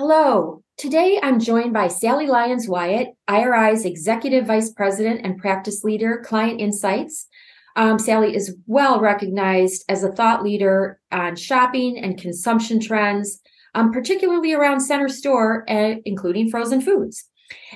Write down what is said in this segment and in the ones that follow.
Hello. Today I'm joined by Sally Lyons Wyatt, IRI's Executive Vice President and Practice Leader, Client Insights. Um, Sally is well recognized as a thought leader on shopping and consumption trends, um, particularly around center store, and uh, including frozen foods.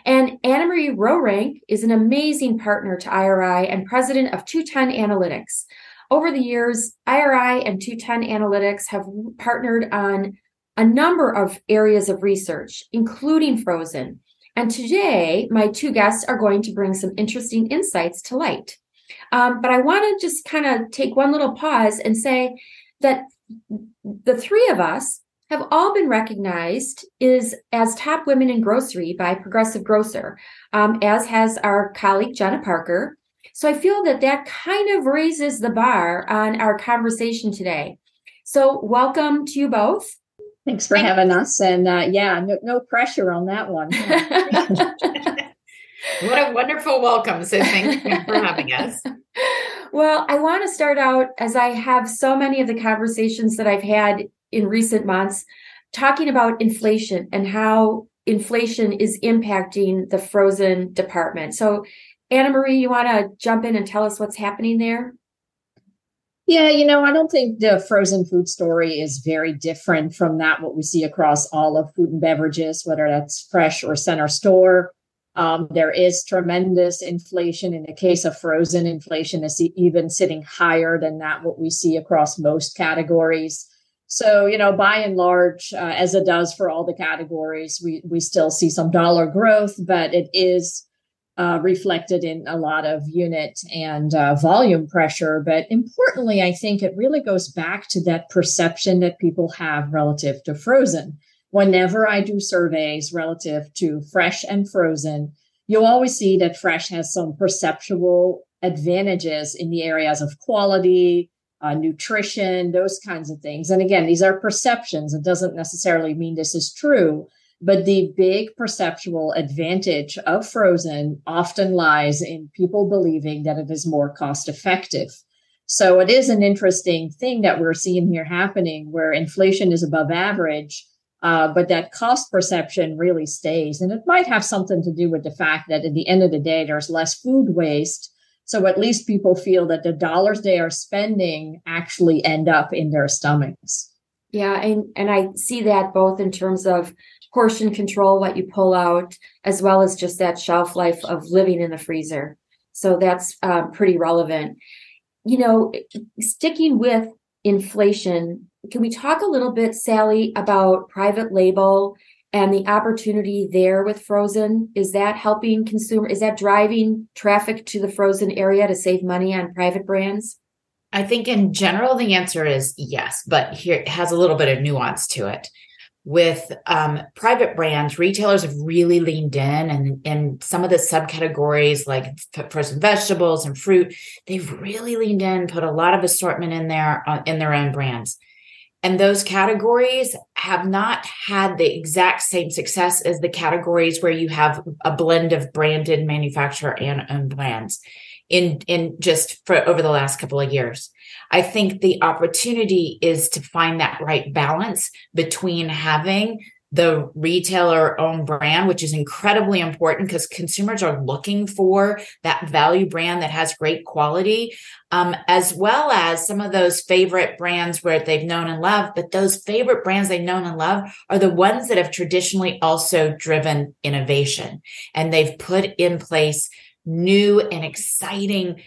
And Anna Marie Roerink is an amazing partner to IRI and president of 210 Analytics. Over the years, IRI and 210 Analytics have partnered on a number of areas of research, including frozen. And today, my two guests are going to bring some interesting insights to light. Um, but I want to just kind of take one little pause and say that the three of us have all been recognized is as top women in grocery by Progressive Grocer, um, as has our colleague Jenna Parker. So I feel that that kind of raises the bar on our conversation today. So welcome to you both. Thanks for having us. And uh, yeah, no, no, pressure on that one. what a wonderful welcome. So thank you for having us. Well, I want to start out as I have so many of the conversations that I've had in recent months talking about inflation and how inflation is impacting the frozen department. So, Anna Marie, you want to jump in and tell us what's happening there? Yeah, you know, I don't think the frozen food story is very different from that what we see across all of food and beverages, whether that's fresh or center store. Um, there is tremendous inflation. In the case of frozen, inflation is even sitting higher than that what we see across most categories. So, you know, by and large, uh, as it does for all the categories, we we still see some dollar growth, but it is uh, reflected in a lot of unit and uh, volume pressure. But importantly, I think it really goes back to that perception that people have relative to frozen. Whenever I do surveys relative to fresh and frozen, you'll always see that fresh has some perceptual advantages in the areas of quality, uh, nutrition, those kinds of things. And again, these are perceptions. It doesn't necessarily mean this is true, but the big perceptual advantage of frozen often lies in people believing that it is more cost effective. So it is an interesting thing that we're seeing here happening where inflation is above average, uh, but that cost perception really stays. And it might have something to do with the fact that at the end of the day, there's less food waste. So at least people feel that the dollars they are spending actually end up in their stomachs. Yeah, and, and I see that both in terms of portion control, what you pull out, as well as just that shelf life of living in the freezer. So that's uh, pretty relevant. You know, sticking with inflation, can we talk a little bit, Sally, about private label and the opportunity there with frozen? Is that helping consumer? Is that driving traffic to the frozen area to save money on private brands? I think in general, the answer is yes, but here it has a little bit of nuance to it with um, private brands, retailers have really leaned in, and in some of the subcategories like frozen vegetables and fruit, they've really leaned in, put a lot of assortment in there uh, in their own brands. And those categories have not had the exact same success as the categories where you have a blend of branded manufacturer and own brands in in just for over the last couple of years. I think the opportunity is to find that right balance between having the retailer owned brand, which is incredibly important because consumers are looking for that value brand that has great quality, um, as well as some of those favorite brands where they've known and loved. But those favorite brands they've known and loved are the ones that have traditionally also driven innovation and they've put in place new and exciting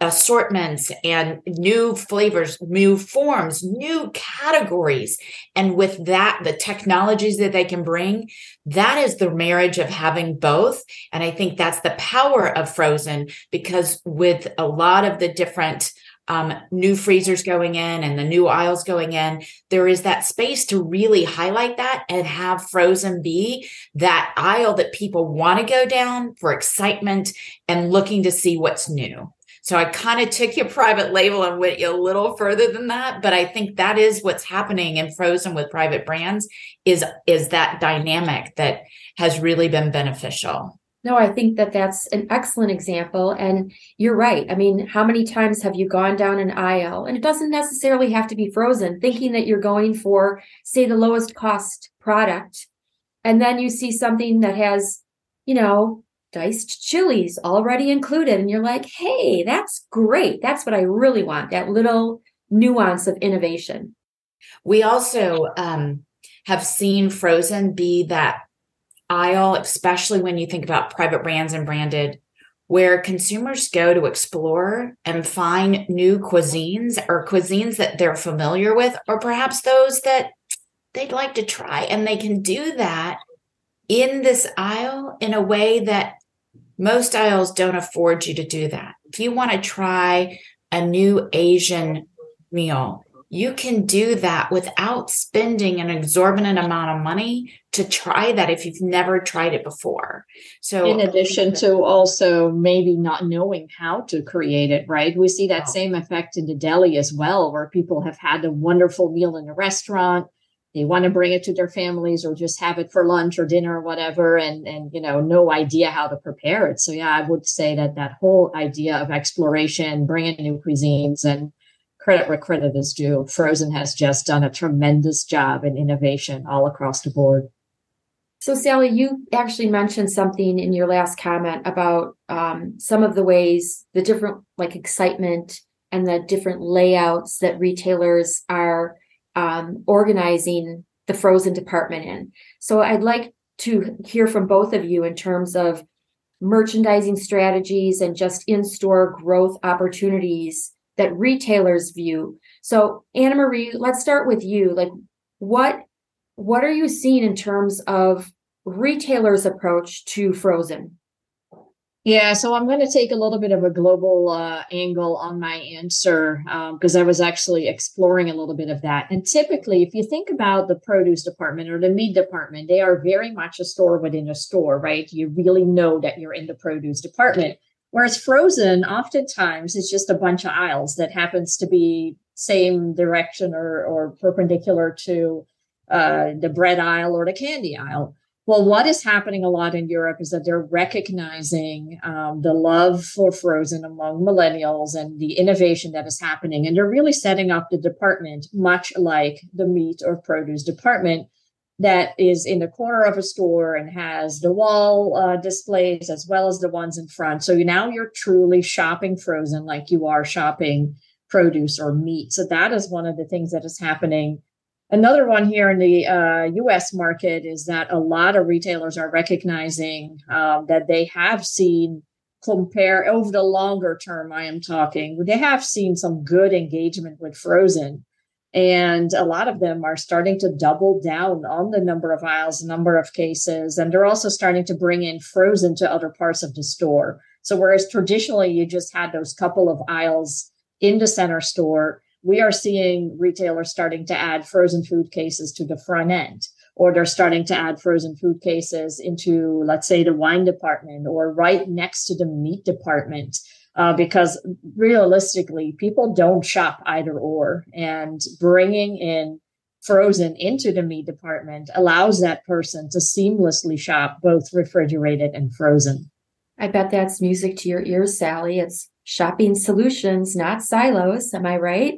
assortments and new flavors, new forms, new categories. And with that, the technologies that they can bring, that is the marriage of having both. And I think that's the power of Frozen because with a lot of the different um, new freezers going in and the new aisles going in, there is that space to really highlight that and have frozen be that aisle that people want to go down for excitement and looking to see what's new. So I kind of took your private label and went a little further than that, but I think that is what's happening in Frozen with private brands is is that dynamic that has really been beneficial. No, I think that that's an excellent example. And you're right. I mean, how many times have you gone down an aisle, and it doesn't necessarily have to be frozen, thinking that you're going for, say, the lowest cost product. And then you see something that has, you know, diced chilies already included. And you're like, hey, that's great. That's what I really want that little nuance of innovation. We also um, have seen Frozen be that aisle, especially when you think about private brands and branded, where consumers go to explore and find new cuisines or cuisines that they're familiar with, or perhaps those that they'd like to try. And they can do that in this aisle in a way that most aisles don't afford you to do that. If you want to try a new Asian meal, you can do that without spending an exorbitant amount of money to try that if you've never tried it before. So, in addition to also maybe not knowing how to create it, right? We see that same effect in the deli as well, where people have had a wonderful meal in a restaurant. They want to bring it to their families or just have it for lunch or dinner or whatever, and and you know, no idea how to prepare it. So yeah, I would say that that whole idea of exploration, bringing new cuisines, and credit where credit is due. Frozen has just done a tremendous job in innovation all across the board. So, Sally, you actually mentioned something in your last comment about um, some of the ways, the different like excitement and the different layouts that retailers are um, organizing the frozen department in. So, I'd like to hear from both of you in terms of merchandising strategies and just in store growth opportunities that retailers view. So, Anna Marie, let's start with you. Like, what what are you seeing in terms of retailers' approach to frozen? Yeah, so I'm going to take a little bit of a global uh, angle on my answer because um, I was actually exploring a little bit of that. And typically, if you think about the produce department or the meat department, they are very much a store within a store, right? You really know that you're in the produce department. Whereas frozen, oftentimes, is just a bunch of aisles that happens to be same direction or, or perpendicular to uh, the bread aisle or the candy aisle. Well, what is happening a lot in Europe is that they're recognizing um, the love for frozen among millennials and the innovation that is happening. And they're really setting up the department much like the meat or produce department that is in the corner of a store and has the wall uh, displays as well as the ones in front. So now you're truly shopping frozen like you are shopping produce or meat. So that is one of the things that is happening. Another one here in the uh, US market is that a lot of retailers are recognizing um, that they have seen compare over the longer term. I am talking, they have seen some good engagement with frozen and a lot of them are starting to double down on the number of aisles, number of cases, and they're also starting to bring in frozen to other parts of the store. So, whereas traditionally you just had those couple of aisles in the center store, we are seeing retailers starting to add frozen food cases to the front end, or they're starting to add frozen food cases into, let's say, the wine department or right next to the meat department uh, because realistically, people don't shop either or. And bringing in frozen into the meat department allows that person to seamlessly shop both refrigerated and frozen. I bet that's music to your ears, Sally. It's shopping solutions, not silos. Am I right?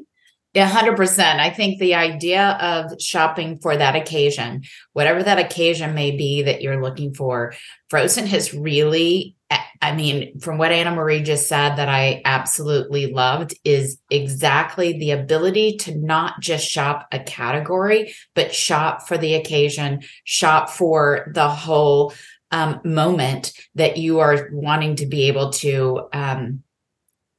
Yeah, 100%. I think the idea of shopping for that occasion, whatever that occasion may be that you're looking for, Frozen has really I mean, from what Anna Marie just said, that I absolutely loved is exactly the ability to not just shop a category, but shop for the occasion, shop for the whole um, moment that you are wanting to be able to um,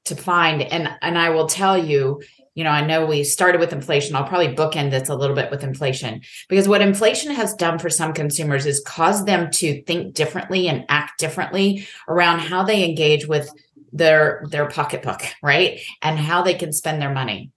to find. And and I will tell you, you know, I know we started with inflation. I'll probably bookend this a little bit with inflation because what inflation has done for some consumers is caused them to think differently and act differently around how they engage with their their pocketbook, right? And how they can spend their money.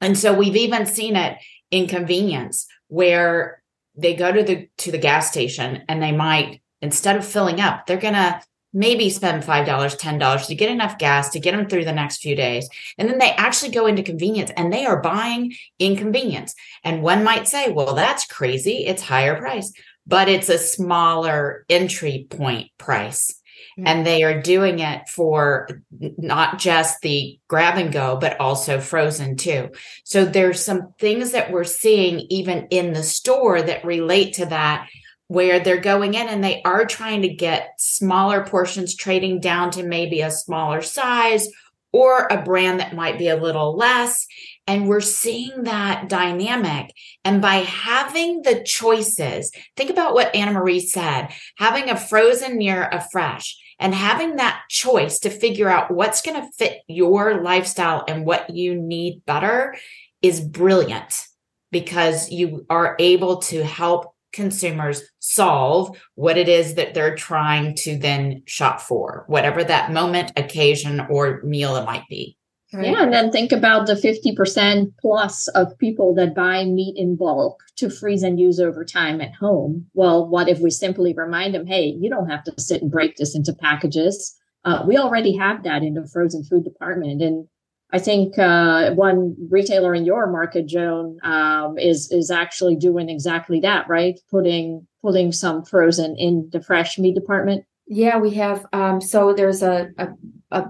And so we've even seen it in convenience where they go to the to the gas station and they might instead of filling up, they're going to maybe spend $5, $10 to get enough gas to get them through the next few days. And then they actually go into convenience and they are buying inconvenience. And one might say, well, that's crazy. It's higher price, but it's a smaller entry point price. Mm-hmm. And they are doing it for not just the grab and go, but also frozen too. So there's some things that we're seeing even in the store that relate to that where they're going in and they are trying to get smaller portions trading down to maybe a smaller size or a brand that might be a little less. And we're seeing that dynamic. And by having the choices, think about what Anna Marie said having a frozen near a fresh and having that choice to figure out what's going to fit your lifestyle and what you need better is brilliant because you are able to help consumers solve what it is that they're trying to then shop for, whatever that moment, occasion, or meal it might be. Right. Yeah, and then think about the 50% plus of people that buy meat in bulk to freeze and use over time at home. Well, what if we simply remind them, hey, you don't have to sit and break this into packages? Uh, we already have that in the frozen food department. And I think uh, one retailer in your market, Joan, um, is is actually doing exactly that, right? Putting putting some frozen in the fresh meat department. Yeah, we have. Um, so there's a, a, a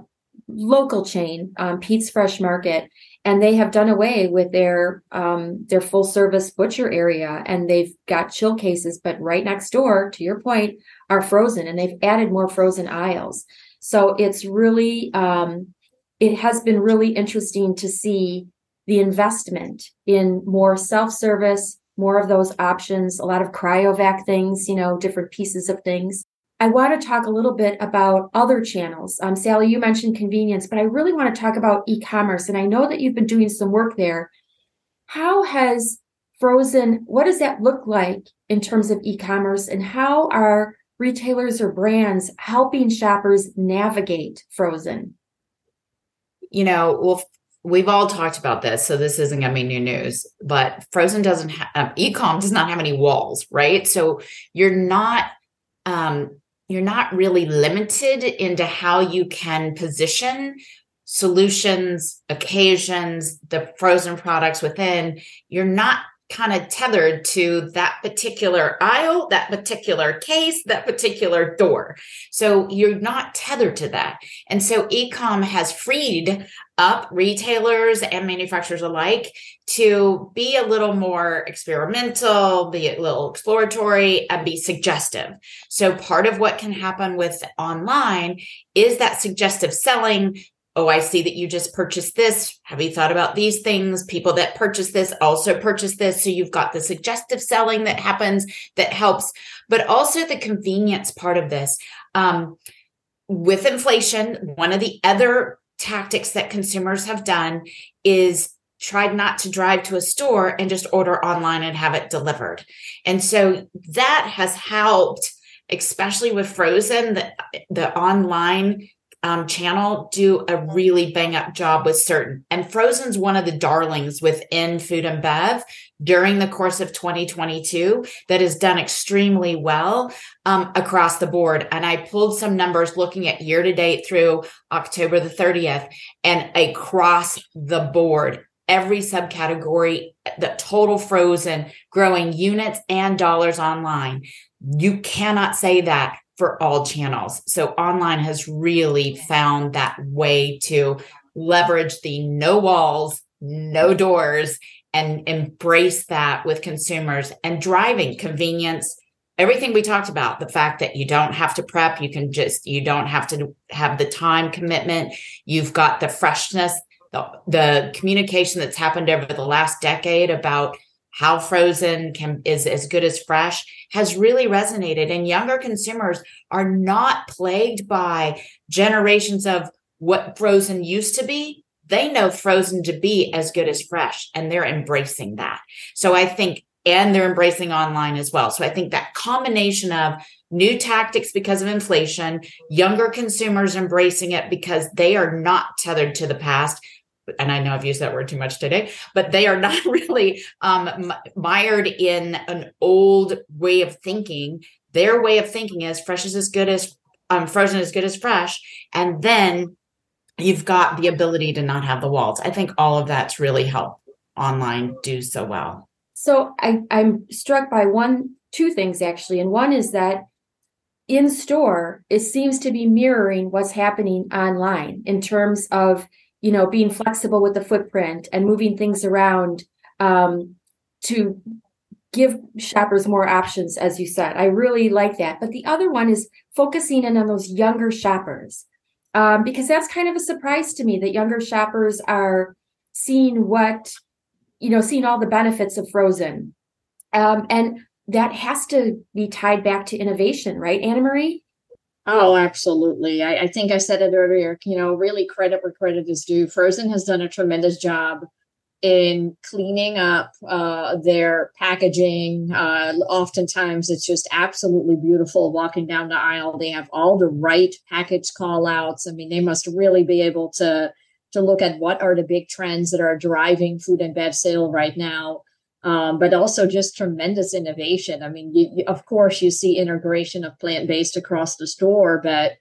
local chain, um, Pete's Fresh Market, and they have done away with their um, their full service butcher area, and they've got chill cases. But right next door, to your point, are frozen, and they've added more frozen aisles. So it's really um, it has been really interesting to see the investment in more self-service, more of those options, a lot of cryovac things, you know, different pieces of things. I want to talk a little bit about other channels. Um, Sally, you mentioned convenience, but I really want to talk about e-commerce. And I know that you've been doing some work there. How has frozen, what does that look like in terms of e-commerce and how are retailers or brands helping shoppers navigate frozen? You know, well, we've all talked about this, so this isn't going to be new news. But Frozen doesn't have um, ecom does not have any walls, right? So you're not um, you're not really limited into how you can position solutions, occasions, the frozen products within. You're not kind of tethered to that particular aisle, that particular case, that particular door. So you're not tethered to that. And so ecom has freed up retailers and manufacturers alike to be a little more experimental, be a little exploratory, and be suggestive. So part of what can happen with online is that suggestive selling oh, I see that you just purchased this. Have you thought about these things? People that purchase this also purchase this. So you've got the suggestive selling that happens that helps, but also the convenience part of this. Um, with inflation, one of the other tactics that consumers have done is tried not to drive to a store and just order online and have it delivered. And so that has helped, especially with frozen, the, the online um, channel do a really bang up job with certain. And Frozen's one of the darlings within food and bev during the course of 2022 that has done extremely well um, across the board. And I pulled some numbers looking at year to date through October the 30th and across the board. Every subcategory, the total frozen growing units and dollars online. You cannot say that for all channels. So online has really found that way to leverage the no walls, no doors, and embrace that with consumers and driving convenience. Everything we talked about, the fact that you don't have to prep, you can just, you don't have to have the time commitment. You've got the freshness, the, the communication that's happened over the last decade about how frozen can is as good as fresh has really resonated and younger consumers are not plagued by generations of what frozen used to be they know frozen to be as good as fresh and they're embracing that so i think and they're embracing online as well. So I think that combination of new tactics because of inflation, younger consumers embracing it because they are not tethered to the past. And I know I've used that word too much today, but they are not really um, mired in an old way of thinking. Their way of thinking is fresh is as good as um, frozen as good as fresh. And then you've got the ability to not have the walls. I think all of that's really helped online do so well. So I, I'm struck by one, two things actually. And one is that in store, it seems to be mirroring what's happening online in terms of, you know, being flexible with the footprint and moving things around um, to give shoppers more options, as you said. I really like that. But the other one is focusing in on those younger shoppers. Um, because that's kind of a surprise to me that younger shoppers are seeing what you know, seeing all the benefits of Frozen. Um, and that has to be tied back to innovation, right, Anna Marie? Oh, absolutely. I, I, think I said it earlier, you know, really credit where credit is due. Frozen has done a tremendous job in cleaning up uh, their packaging. Uh, oftentimes, it's just absolutely beautiful walking down the aisle. They have all the right package call outs. I mean, they must really be able to to look at what are the big trends that are driving food and bev sale right now. Um, but also just tremendous innovation. I mean, you, you, of course, you see integration of plant based across the store, but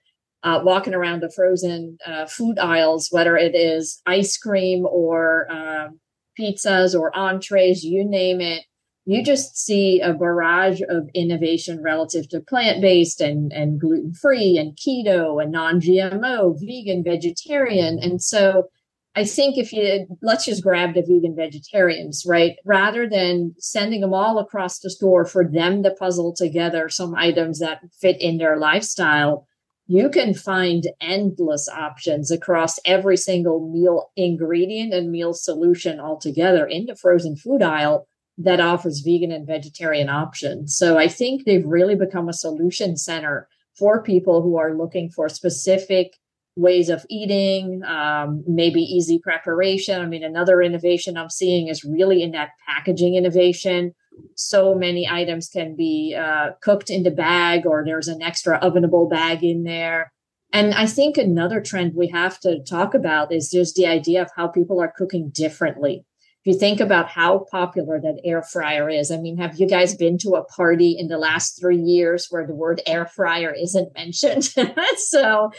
uh, walking around the frozen uh, food aisles, whether it is ice cream or um, pizzas or entrees, you name it, you just see a barrage of innovation relative to plant-based and, and gluten-free and keto and non-gmo vegan vegetarian and so i think if you let's just grab the vegan vegetarians right rather than sending them all across the store for them to puzzle together some items that fit in their lifestyle you can find endless options across every single meal ingredient and meal solution altogether in the frozen food aisle that offers vegan and vegetarian options. So I think they've really become a solution center for people who are looking for specific ways of eating, um, maybe easy preparation. I mean, another innovation I'm seeing is really in that packaging innovation. So many items can be uh, cooked in the bag, or there's an extra ovenable bag in there. And I think another trend we have to talk about is just the idea of how people are cooking differently if you think about how popular that air fryer is, I mean, have you guys been to a party in the last three years where the word air fryer isn't mentioned? so,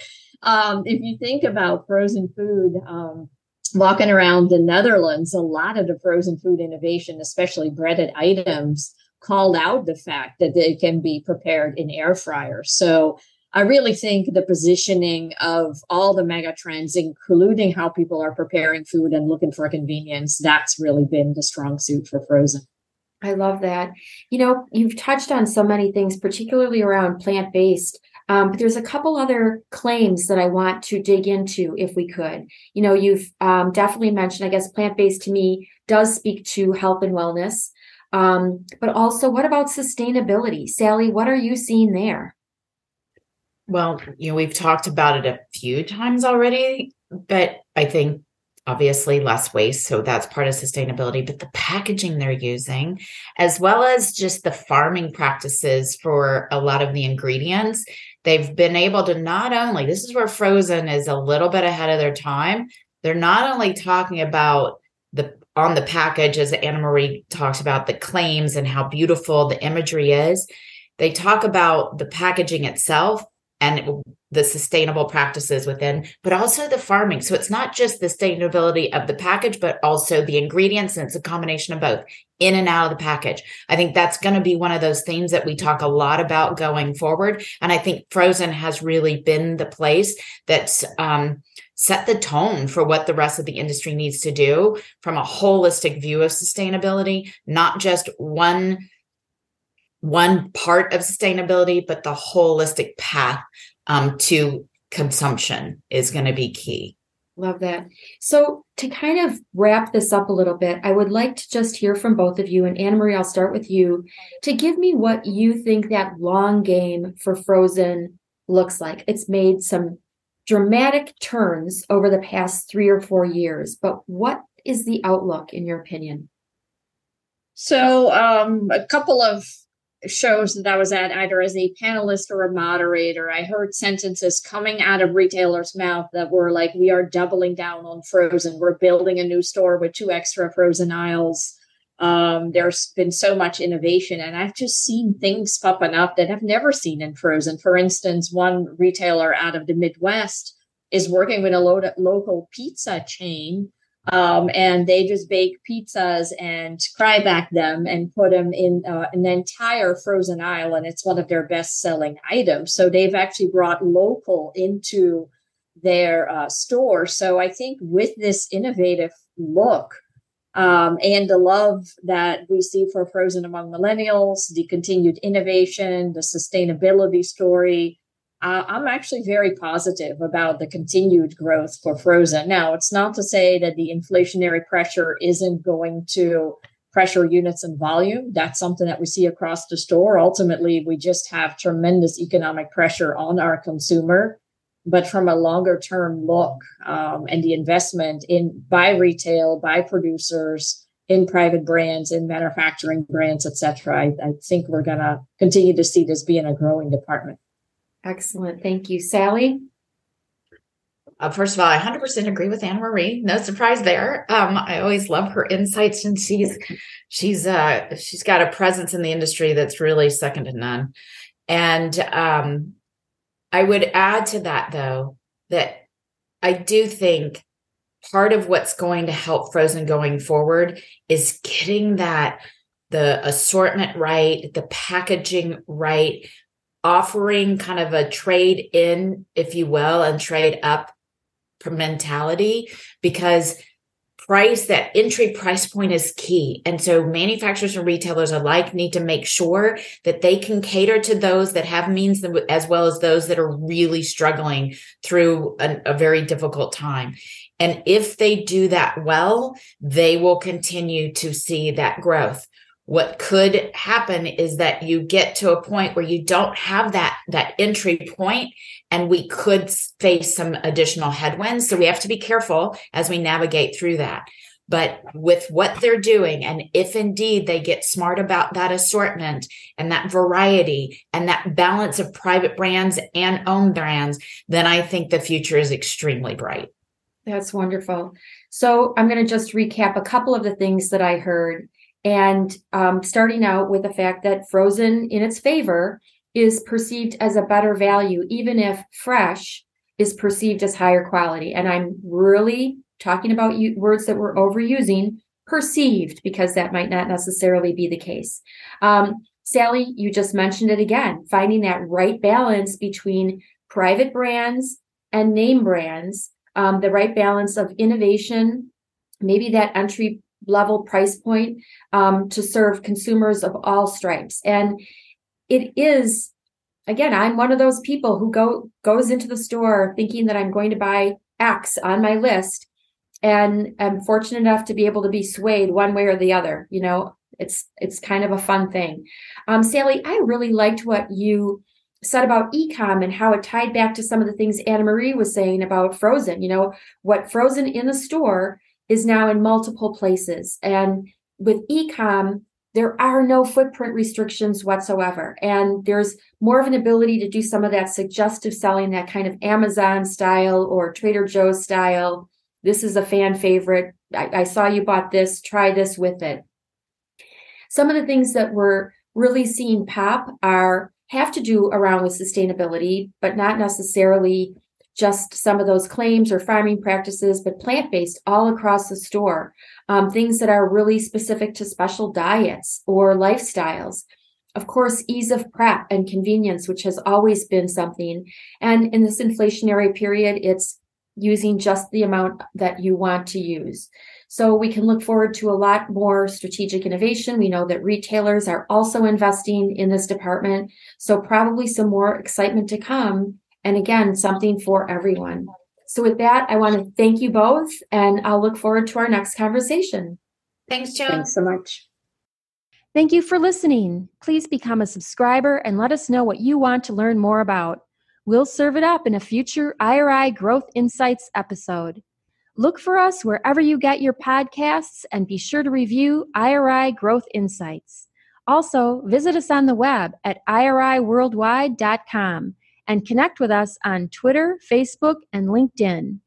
um, if you think about frozen food, um, walking around the Netherlands, a lot of the frozen food innovation, especially breaded items, called out the fact that they can be prepared in air fryers. So I really think the positioning of all the mega trends, including how people are preparing food and looking for convenience, that's really been the strong suit for Frozen. I love that. You know, you've touched on so many things, particularly around plant based. Um, but there's a couple other claims that I want to dig into if we could. You know, you've um, definitely mentioned, I guess, plant based to me does speak to health and wellness. Um, but also, what about sustainability? Sally, what are you seeing there? Well, you know, we've talked about it a few times already, but I think obviously less waste. So that's part of sustainability, but the packaging they're using, as well as just the farming practices for a lot of the ingredients, they've been able to not only, this is where Frozen is a little bit ahead of their time. They're not only talking about the on the package, as Anna Marie talks about the claims and how beautiful the imagery is. They talk about the packaging itself, and the sustainable practices within, but also the farming. So it's not just the sustainability of the package, but also the ingredients. And it's a combination of both in and out of the package. I think that's going to be one of those things that we talk a lot about going forward. And I think Frozen has really been the place that's, um, set the tone for what the rest of the industry needs to do from a holistic view of sustainability, not just one one part of sustainability, but the holistic path um, to consumption is going to be key. Love that. So, to kind of wrap this up a little bit, I would like to just hear from both of you. And Anna Marie, I'll start with you to give me what you think that long game for Frozen looks like. It's made some dramatic turns over the past three or four years, but what is the outlook in your opinion? So, um, a couple of shows that I was at, either as a panelist or a moderator, I heard sentences coming out of retailers' mouth that were like, "We are doubling down on frozen. We're building a new store with two extra frozen aisles." Um, there's been so much innovation, and I've just seen things popping up that I've never seen in frozen. For instance, one retailer out of the Midwest is working with a lo- local pizza chain um, and they just bake pizzas and cryovac them and put them in uh, an entire frozen aisle, and it's one of their best selling items. So they've actually brought local into their uh, store. So I think with this innovative look um, and the love that we see for frozen among millennials, the continued innovation, the sustainability story, uh, I'm actually very positive about the continued growth for frozen. Now, it's not to say that the inflationary pressure isn't going to pressure units and volume. That's something that we see across the store. Ultimately, we just have tremendous economic pressure on our consumer. But from a longer term look um, and the investment in by retail, by producers, in private brands, in manufacturing brands, et cetera, I, I think we're going to continue to see this being a growing department. Excellent. Thank you. Sally? Uh, first of all, I 100% agree with Anne Marie. No surprise there. Um, I always love her insights, and she's she's uh, she's got a presence in the industry that's really second to none. And um, I would add to that, though, that I do think part of what's going to help Frozen going forward is getting that the assortment right, the packaging right, offering kind of a trade in, if you will, and trade up mentality because price that entry price point is key. And so manufacturers and retailers alike need to make sure that they can cater to those that have means as well as those that are really struggling through a, a very difficult time. And if they do that well they will continue to see that growth what could happen is that you get to a point where you don't have that that entry point and we could face some additional headwinds. So we have to be careful as we navigate through that. But with what they're doing and if indeed they get smart about that assortment and that variety and that balance of private brands and own brands then i think the future is extremely bright. That's wonderful. So i'm going to just recap a couple of the things that i heard and um, starting out with the fact that frozen in its favor is perceived as a better value, even if fresh is perceived as higher quality. And I'm really talking about words that we're overusing, perceived, because that might not necessarily be the case. Um, Sally, you just mentioned it again, finding that right balance between private brands and name brands, um, the right balance of innovation, maybe that entry level price point um, to serve consumers of all stripes. And it is, again, I'm one of those people who go goes into the store thinking that I'm going to buy X on my list, and I'm fortunate enough to be able to be swayed one way or the other. You know, it's it's kind of a fun thing. Um, Sally, I really liked what you said about ecom and how it tied back to some of the things Anna Marie was saying about Frozen. You know, what Frozen in the store is now in multiple places. And with ecom, there are no footprint restrictions whatsoever. And there's more of an ability to do some of that suggestive selling, that kind of Amazon style or Trader Joe's style. This is a fan favorite. I, I saw you bought this, try this with it. Some of the things that we're really seeing pop are have to do around with sustainability, but not necessarily just some of those claims or farming practices, but plant based all across the store. Um, things that are really specific to special diets or lifestyles. Of course, ease of prep and convenience, which has always been something. And in this inflationary period, it's using just the amount that you want to use. So we can look forward to a lot more strategic innovation. We know that retailers are also investing in this department. So probably some more excitement to come and again, something for everyone. So, with that, I want to thank you both, and I'll look forward to our next conversation. Thanks, Joan. Thanks so much. Thank you for listening. Please become a subscriber and let us know what you want to learn more about. We'll serve it up in a future IRI Growth Insights episode. Look for us wherever you get your podcasts and be sure to review IRI Growth Insights. Also, visit us on the web at iriworldwide.com and connect with us on Twitter, Facebook, and LinkedIn.